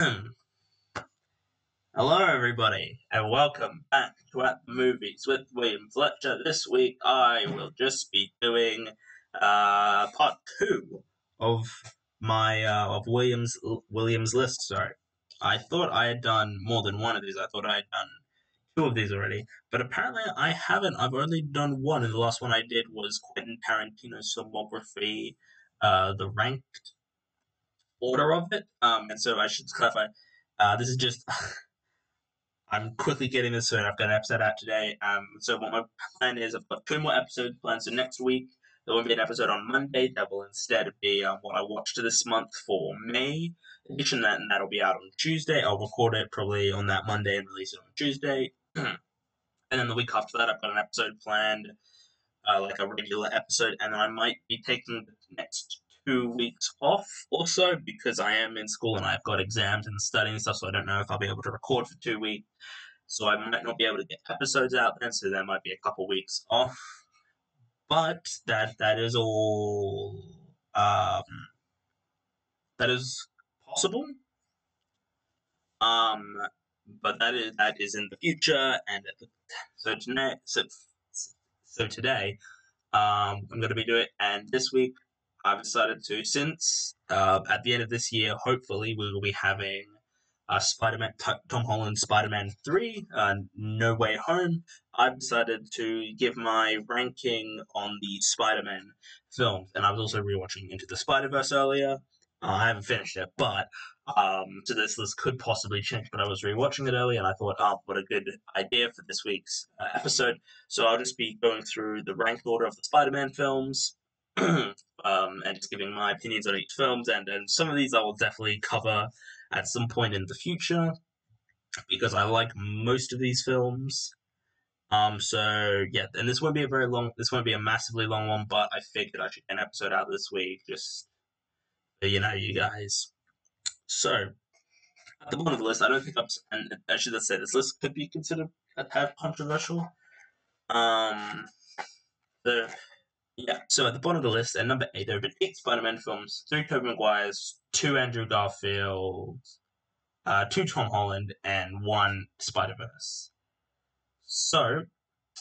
Hello, everybody, and welcome back to At the Movies with William Fletcher. This week, I will just be doing uh, part two of my uh, of Williams Williams list. Sorry, I thought I had done more than one of these. I thought I had done two of these already, but apparently I haven't. I've only done one, and the last one I did was Quentin Tarantino's filmography, uh, the ranked order of it. Um, and so I should clarify. Uh, this is just. I'm quickly getting this in. I've got an episode out today. Um, so what my plan is, I've got two more episodes planned. So next week there won't be an episode on Monday. That will instead be um, what I watched this month for May edition. That and that'll be out on Tuesday. I'll record it probably on that Monday and release it on Tuesday. and then the week after that, I've got an episode planned, uh, like a regular episode, and I might be taking the next two weeks off also because I am in school and I've got exams and studying and stuff, so I don't know if I'll be able to record for two weeks. So I might not be able to get episodes out then, so there might be a couple weeks off. But that that is all um, that is possible. Um, but that is that is in the future, and so today, so, so today, um, I'm going to be doing, and this week I've decided to, since uh, at the end of this year, hopefully, we will be having uh, Spider-Man, Tom Holland Spider-Man 3, uh, No Way Home. I've decided to give my ranking on the Spider-Man films, and I was also rewatching Into the Spider-Verse earlier. Uh, I haven't finished it, but um, so this list could possibly change. But I was rewatching it earlier, and I thought, oh, what a good idea for this week's uh, episode. So I'll just be going through the ranked order of the Spider-Man films, um, and just giving my opinions on each films. And, and some of these I will definitely cover at some point in the future because I like most of these films. Um, so yeah, and this won't be a very long. This won't be a massively long one, but I figured I should get an episode out this week, just you know, you guys. So at the bottom of the list, I don't think I'm. And I should say this list could be considered a tad controversial. Um, so yeah, so at the bottom of the list, at number eight, there have been eight Spider-Man films, three Tobey Maguires, two Andrew Garfield, uh, two Tom Holland, and one Spider-Verse. So,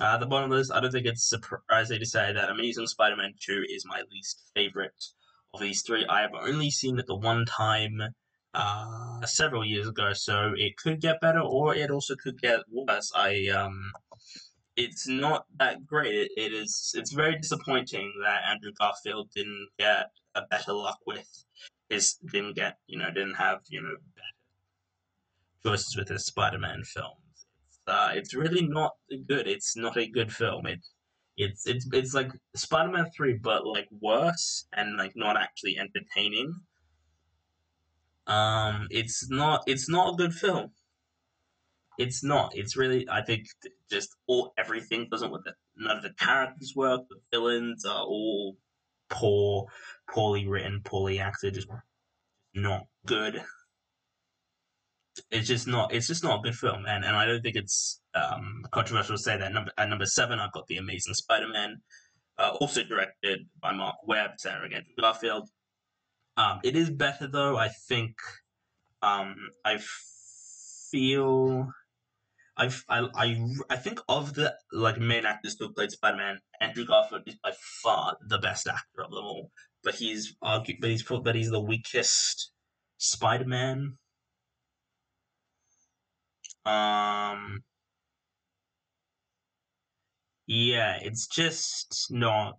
uh, at the bottom of the list, I don't think it's surprising to say that Amazing Spider-Man 2 is my least favorite of these three. I have only seen it the one time uh, several years ago, so it could get better or it also could get worse. I um, it's not that great. It, is. It's very disappointing that Andrew Garfield didn't get a better luck with his. Didn't get you know didn't have you know better choices with his Spider-Man films. It's uh, it's really not good. It's not a good film. It it's it's it's like Spider-Man three, but like worse and like not actually entertaining. Um, it's not it's not a good film it's not. It's really, I think, just all everything doesn't work. None of the characters work. The villains are all poor, poorly written, poorly acted. Just not good. It's just not. It's just not a good film, and and I don't think it's um, controversial to say that. Number at number seven, I've got the Amazing Spider-Man, uh, also directed by Marc Webb, starring Andrew Garfield. Um, it is better though. I think. Um, I feel I, I, I I think of the like main actors who played Spider Man, Andrew Garfield is by far the best actor of them all. But he's argued, but he's but he's the weakest Spider Man. Um. Yeah, it's just not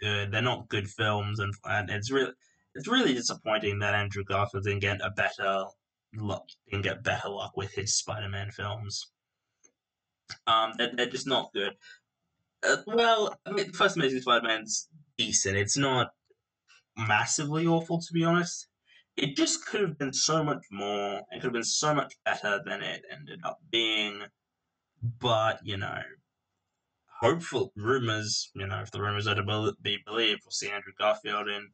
good. They're not good films, and and it's really it's really disappointing that Andrew Garfield didn't get a better luck, didn't get better luck with his Spider Man films. Um, they're, they're just not good. Uh, well, I mean, the first Amazing Spider-Man's decent. It's not massively awful, to be honest. It just could have been so much more. It could have been so much better than it ended up being. But you know, hopeful rumors. You know, if the rumors are to be believed, we'll see Andrew Garfield in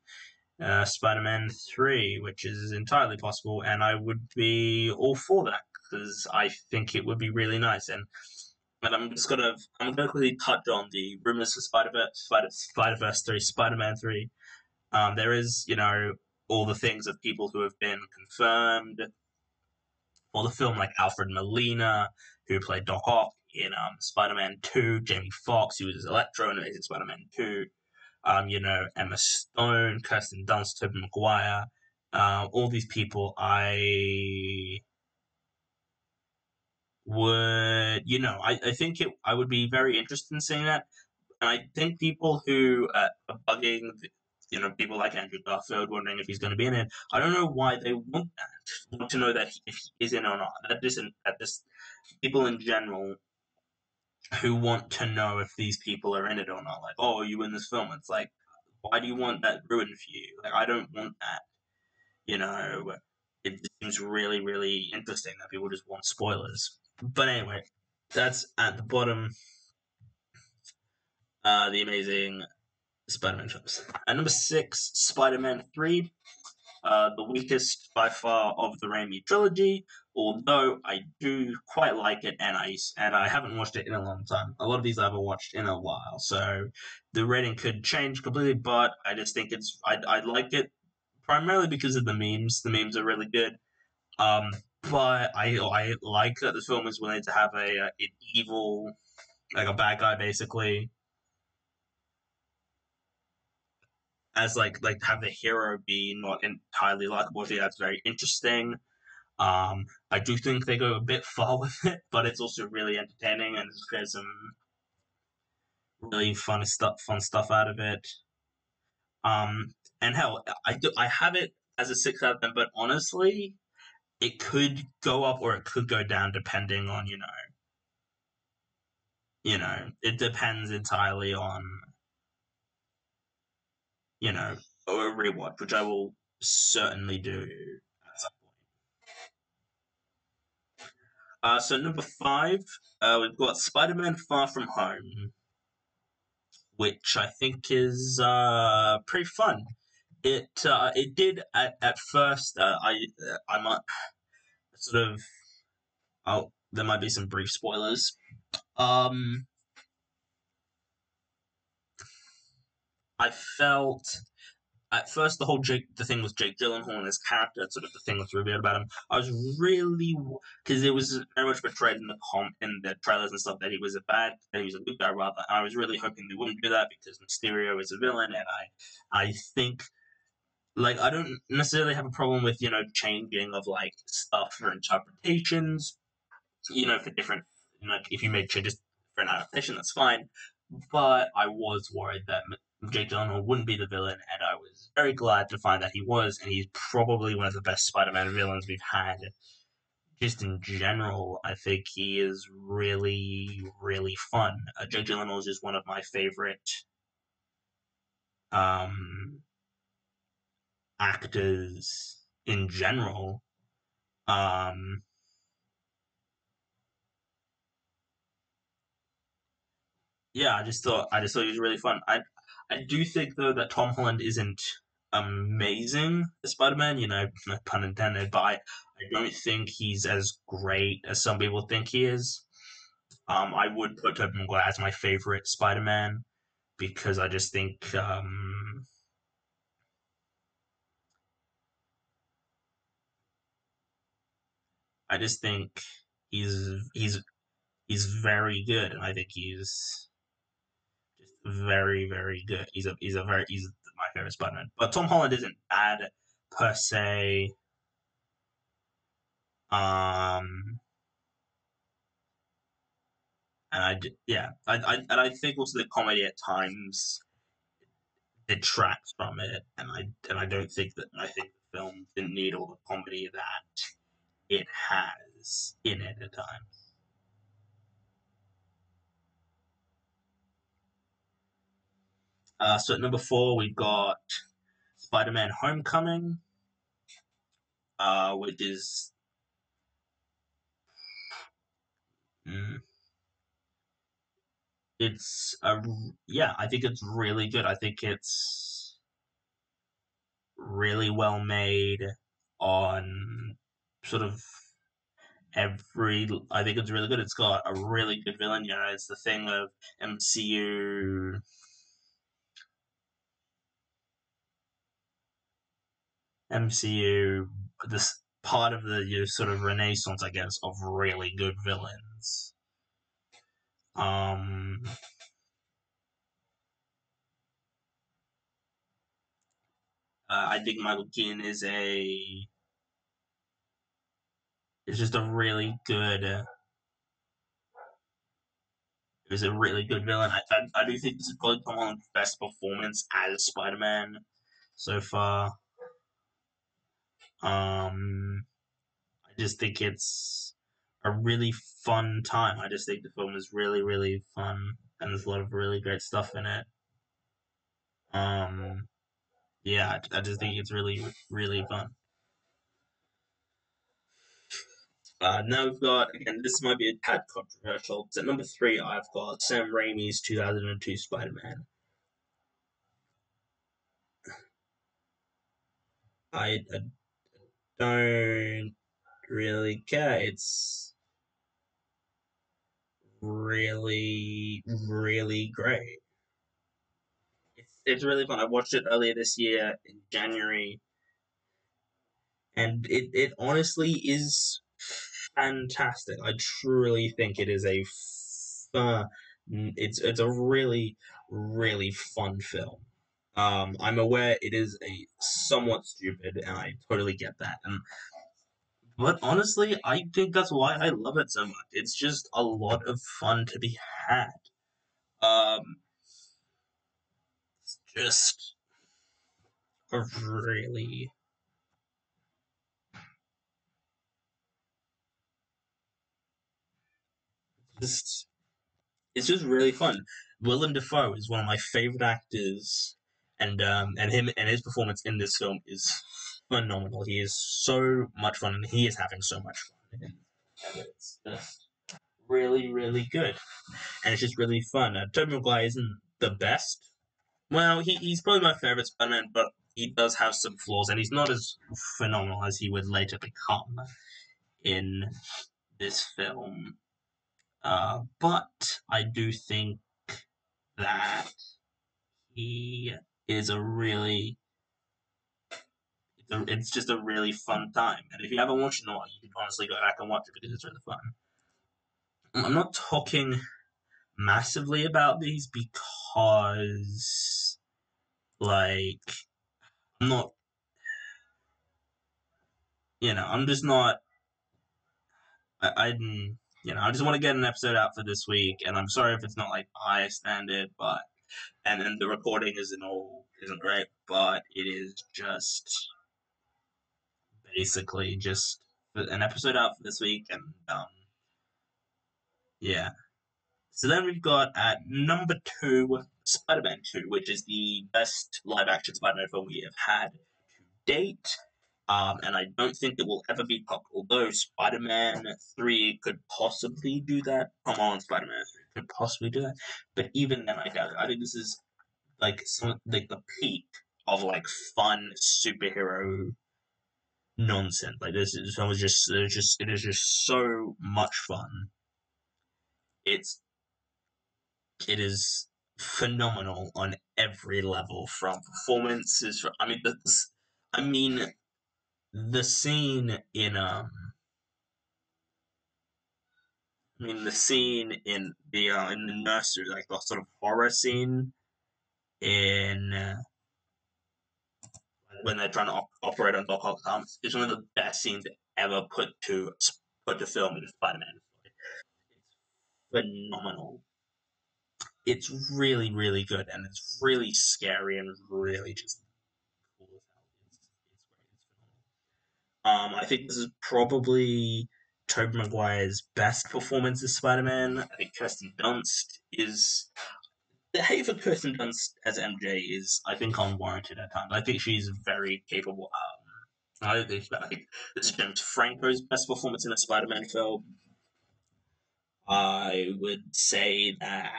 uh, Spider-Man Three, which is entirely possible, and I would be all for that because I think it would be really nice. And and I'm just gonna I'm gonna quickly touch on the rumors for Spider Verse, Spider Verse three, Spider Man three. Um, there is you know all the things of people who have been confirmed. for the film, like Alfred Molina, who played Doc Ock in um, Spider Man 2, Jamie Foxx, who was Electro in Amazing Spider Man 2, um, you know, Emma Stone, Kirsten Dunst, Tobey Maguire, uh, all these people I would, you know, I, I think it, I would be very interested in seeing that. And I think people who uh, are bugging, you know, people like Andrew Garfield wondering if he's going to be in it, I don't know why they want that, want to know that he, if he is in or not. That isn't, that just, people in general who want to know if these people are in it or not. Like, oh, are you in this film? It's like, why do you want that ruined for you? Like, I don't want that. You know, it seems really, really interesting that people just want spoilers. But anyway, that's at the bottom. Uh, the amazing Spider-Man films. At number six, Spider-Man Three, uh, the weakest by far of the Raimi trilogy. Although I do quite like it, and I and I haven't watched it in a long time. A lot of these I haven't watched in a while, so the rating could change completely. But I just think it's I I like it primarily because of the memes. The memes are really good. Um, but I I like that the film is willing to have a, a an evil, like a bad guy, basically, as like like have the hero be not entirely likable. I think that's very interesting. Um, I do think they go a bit far with it, but it's also really entertaining and there's some really fun stuff, fun stuff out of it. Um, and hell, I do I have it as a six out of ten, but honestly, it could go up or it could go down depending on you know you know it depends entirely on you know a rewatch which i will certainly do at some point. Uh, so number five uh, we've got spider-man far from home which i think is uh, pretty fun it uh, it did at, at first. Uh, I I might sort of. Oh, there might be some brief spoilers. Um, I felt at first the whole Jake the thing was Jake Gyllenhaal and his character, sort of the thing was revealed about him. I was really because it was very much portrayed in the com in the trailers and stuff that he was a bad, that he was a good guy rather. I was really hoping they wouldn't do that because Mysterio is a villain, and I I think like I don't necessarily have a problem with you know changing of like stuff for interpretations, you know, for different like if you make changes for an adaptation, that's fine. But I was worried that Jake Gyllenhaal wouldn't be the villain, and I was very glad to find that he was, and he's probably one of the best Spider-Man villains we've had. Just in general, I think he is really, really fun. Uh, Jake Gyllenhaal is just one of my favorite um, actors in general. Um, yeah, I just thought I just thought he was really fun. I I do think though that Tom Holland isn't amazing as Spider Man, you know, no pun intended, but I, I don't think he's as great as some people think he is. Um, I would put Tobey Maguire as my favorite Spider Man because I just think um, I just think he's he's he's very good, I think he's just very very good. He's a he's a very he's my favorite Spider-Man. But Tom Holland isn't bad per se. Um, and I yeah, I, I and I think also the comedy at times detracts from it, and I and I don't think that I think the film didn't need all the comedy that it has in it at times. Uh, so at number four, we've got Spider-Man: Homecoming, uh, which is mm, it's a yeah. I think it's really good. I think it's really well made on sort of every I think it's really good. It's got a really good villain. You know, it's the thing of MCU. MCU, this part of the you know, sort of renaissance, I guess, of really good villains. Um, uh, I think Michael Keaton is a is just a really good. Uh, was a really good villain. I, I, I do think this is probably Tom best performance as Spider Man so far. Um, I just think it's a really fun time. I just think the film is really, really fun, and there's a lot of really great stuff in it. Um, yeah, I, I just think it's really, really fun. Uh, now we've got again. This might be a tad controversial. Because at number three, I've got Sam Raimi's 2002 Spider-Man. I, I don't really care. It's really, really great. It's it's really fun. I watched it earlier this year in January, and it it honestly is fantastic. I truly think it is a fun. It's it's a really really fun film. Um, I'm aware it is a somewhat stupid, and I totally get that. And but honestly, I think that's why I love it so much. It's just a lot of fun to be had. Um, it's just a really just it's just really fun. Willem Dafoe is one of my favorite actors, and um, and him and his performance in this film is phenomenal. He is so much fun, and he is having so much fun. And it's just really, really good, and it's just really fun. Uh, Tobey Maguire isn't the best. Well, he, he's probably my favorite Spider-Man, but he does have some flaws, and he's not as phenomenal as he would later become in this film. Uh, but I do think that he is a really it's, a, it's just a really fun time. And if you haven't watched it in a while, you can honestly go back and watch it because it's really fun. I'm not talking massively about these because, like, I'm not, you know, I'm just not. I, I'm, you know, I just want to get an episode out for this week, and I'm sorry if it's not like high standard, but and then the recording isn't all isn't great, but it is just basically just an episode out for this week, and um, yeah. So then we've got at number two, Spider Man 2, which is the best live action Spider Man film we have had to date. Um, and I don't think it will ever be topped. Although Spider Man 3 could possibly do that. Come on, Spider Man 3 could possibly do that. But even then, I doubt it. I think this is like some like the peak of like fun superhero nonsense. Like this, this film is just, just, it is just so much fun. It's it is phenomenal on every level from performances i mean the, i mean the scene in um i mean the scene in the uh, in the nursery like the sort of horror scene in uh, when they're trying to op- operate on Doc Ock's arms is one of the best scenes ever put to put to film in Spider-Man. It's phenomenal it's really, really good, and it's really scary and really just cool as hell. It's, it's great. It's phenomenal. Um, I think this is probably Tobey Maguire's best performance as Spider-Man. I think Kirsten Dunst is the hate for Kirsten Dunst as MJ is, I think, unwarranted at times. I think she's very capable. Um, I think, I think this is James Franco's best performance in a Spider-Man film. I would say that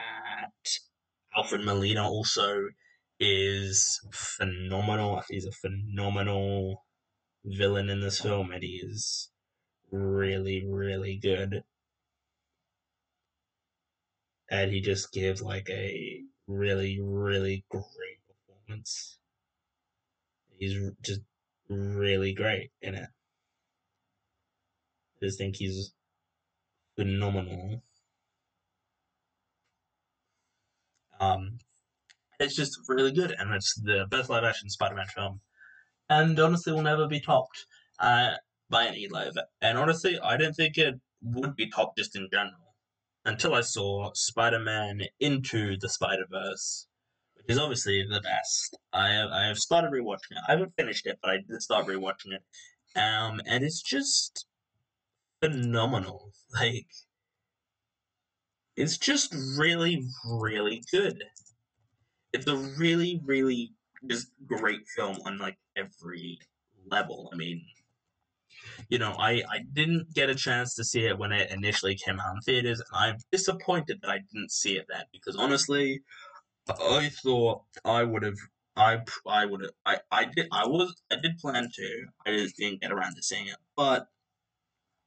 Alfred Molina also is phenomenal. He's a phenomenal villain in this film, and he is really, really good. And he just gives like a really, really great performance. He's just really great in it. I just think he's phenomenal. Um, it's just really good, and it's the best live action Spider Man film, and honestly, will never be topped uh, by any live. And honestly, I don't think it would be topped just in general until I saw Spider Man Into the Spider Verse, which is obviously the best. I have, I have started rewatching it. I haven't finished it, but I did start rewatching it. Um, and it's just phenomenal. Like, it's just really, really good. It's a really, really just great film on like every level. I mean, you know, I, I didn't get a chance to see it when it initially came out in theaters, and I'm disappointed that I didn't see it then because honestly, I thought I would have. I I would have. I, I did. I was. I did plan to. I just didn't get around to seeing it. But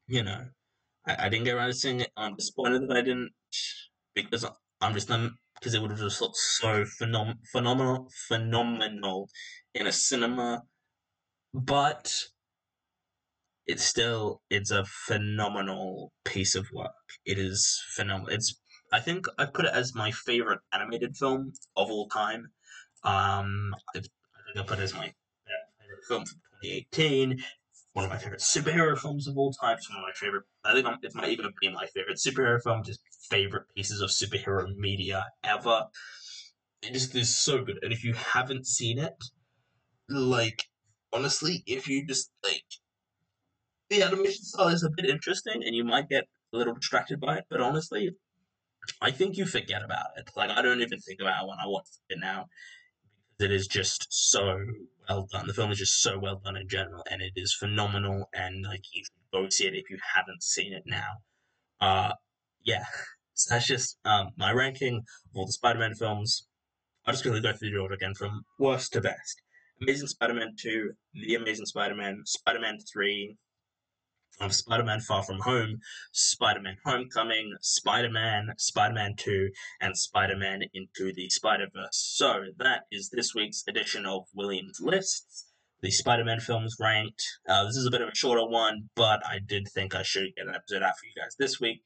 you know, I, I didn't get around to seeing it. I'm disappointed that I didn't because I'm just um because it would have just looked so phenom- phenomenal phenomenal in a cinema. But it's still it's a phenomenal piece of work. It is phenomenal. It's I think I put it as my favorite animated film of all time. Um, I think I put it as my favorite film from 2018. One of my favorite superhero films of all time. It's one of my favorite. I think it might even be my favorite superhero film. Just favorite pieces of superhero media ever. It just is so good. And if you haven't seen it, like honestly, if you just like the animation style is a bit interesting and you might get a little distracted by it, but honestly, I think you forget about it. Like I don't even think about it when I watch it now because it is just so well done. The film is just so well done in general, and it is phenomenal. And like you should go see it if you haven't seen it now. Uh, yeah, so that's just um my ranking of all the Spider-Man films. I'm just to go through the order again from worst to best. Amazing Spider-Man 2, The Amazing Spider-Man, Spider-Man 3, of Spider-Man Far From Home, Spider-Man Homecoming, Spider-Man, Spider-Man 2, and Spider-Man Into the Spider-Verse. So that is this week's edition of William's Lists. The Spider-Man films ranked. Uh, this is a bit of a shorter one, but I did think I should get an episode out for you guys this week.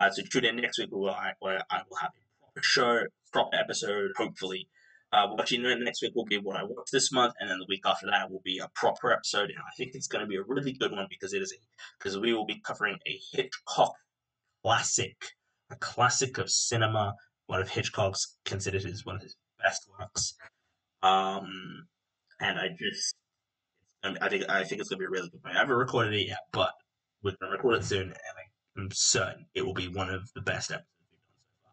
Uh, so tune in next week where I, where I will have a proper show, proper episode, hopefully, uh, watching next week will be what I watched this month, and then the week after that will be a proper episode. And I think it's going to be a really good one because it is because we will be covering a Hitchcock classic, a classic of cinema, one of Hitchcock's considered as one of his best works. Um, and I just, I think I think it's going to be a really good one. I haven't recorded it yet, but we're going to record it soon, and I'm certain it will be one of the best episodes we've done so far.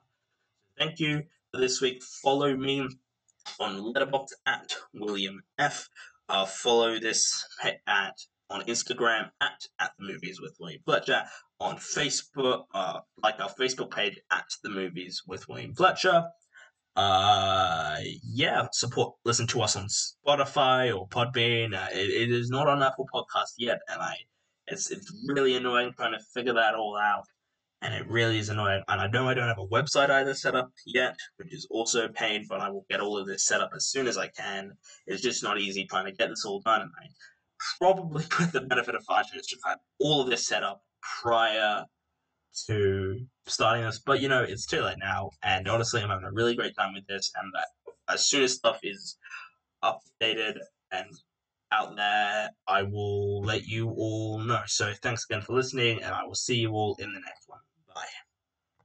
So thank you for this week. Follow me on Letterboxd at William F. Uh, follow this at on Instagram at at the movies with William Fletcher. On Facebook, uh, like our Facebook page at the movies with William Fletcher. Uh, yeah, support. Listen to us on Spotify or Podbean. Uh, it, it is not on Apple Podcast yet, and I it's it's really annoying trying to figure that all out and it really is annoying. And I know I don't have a website either set up yet, which is also a pain, but I will get all of this set up as soon as I can. It's just not easy trying to get this all done, and I probably, with the benefit of five minutes, should have all of this set up prior to starting this. But you know, it's too late now, and honestly, I'm having a really great time with this, and as soon as stuff is updated and out there, I will let you all know. So thanks again for listening, and I will see you all in the next.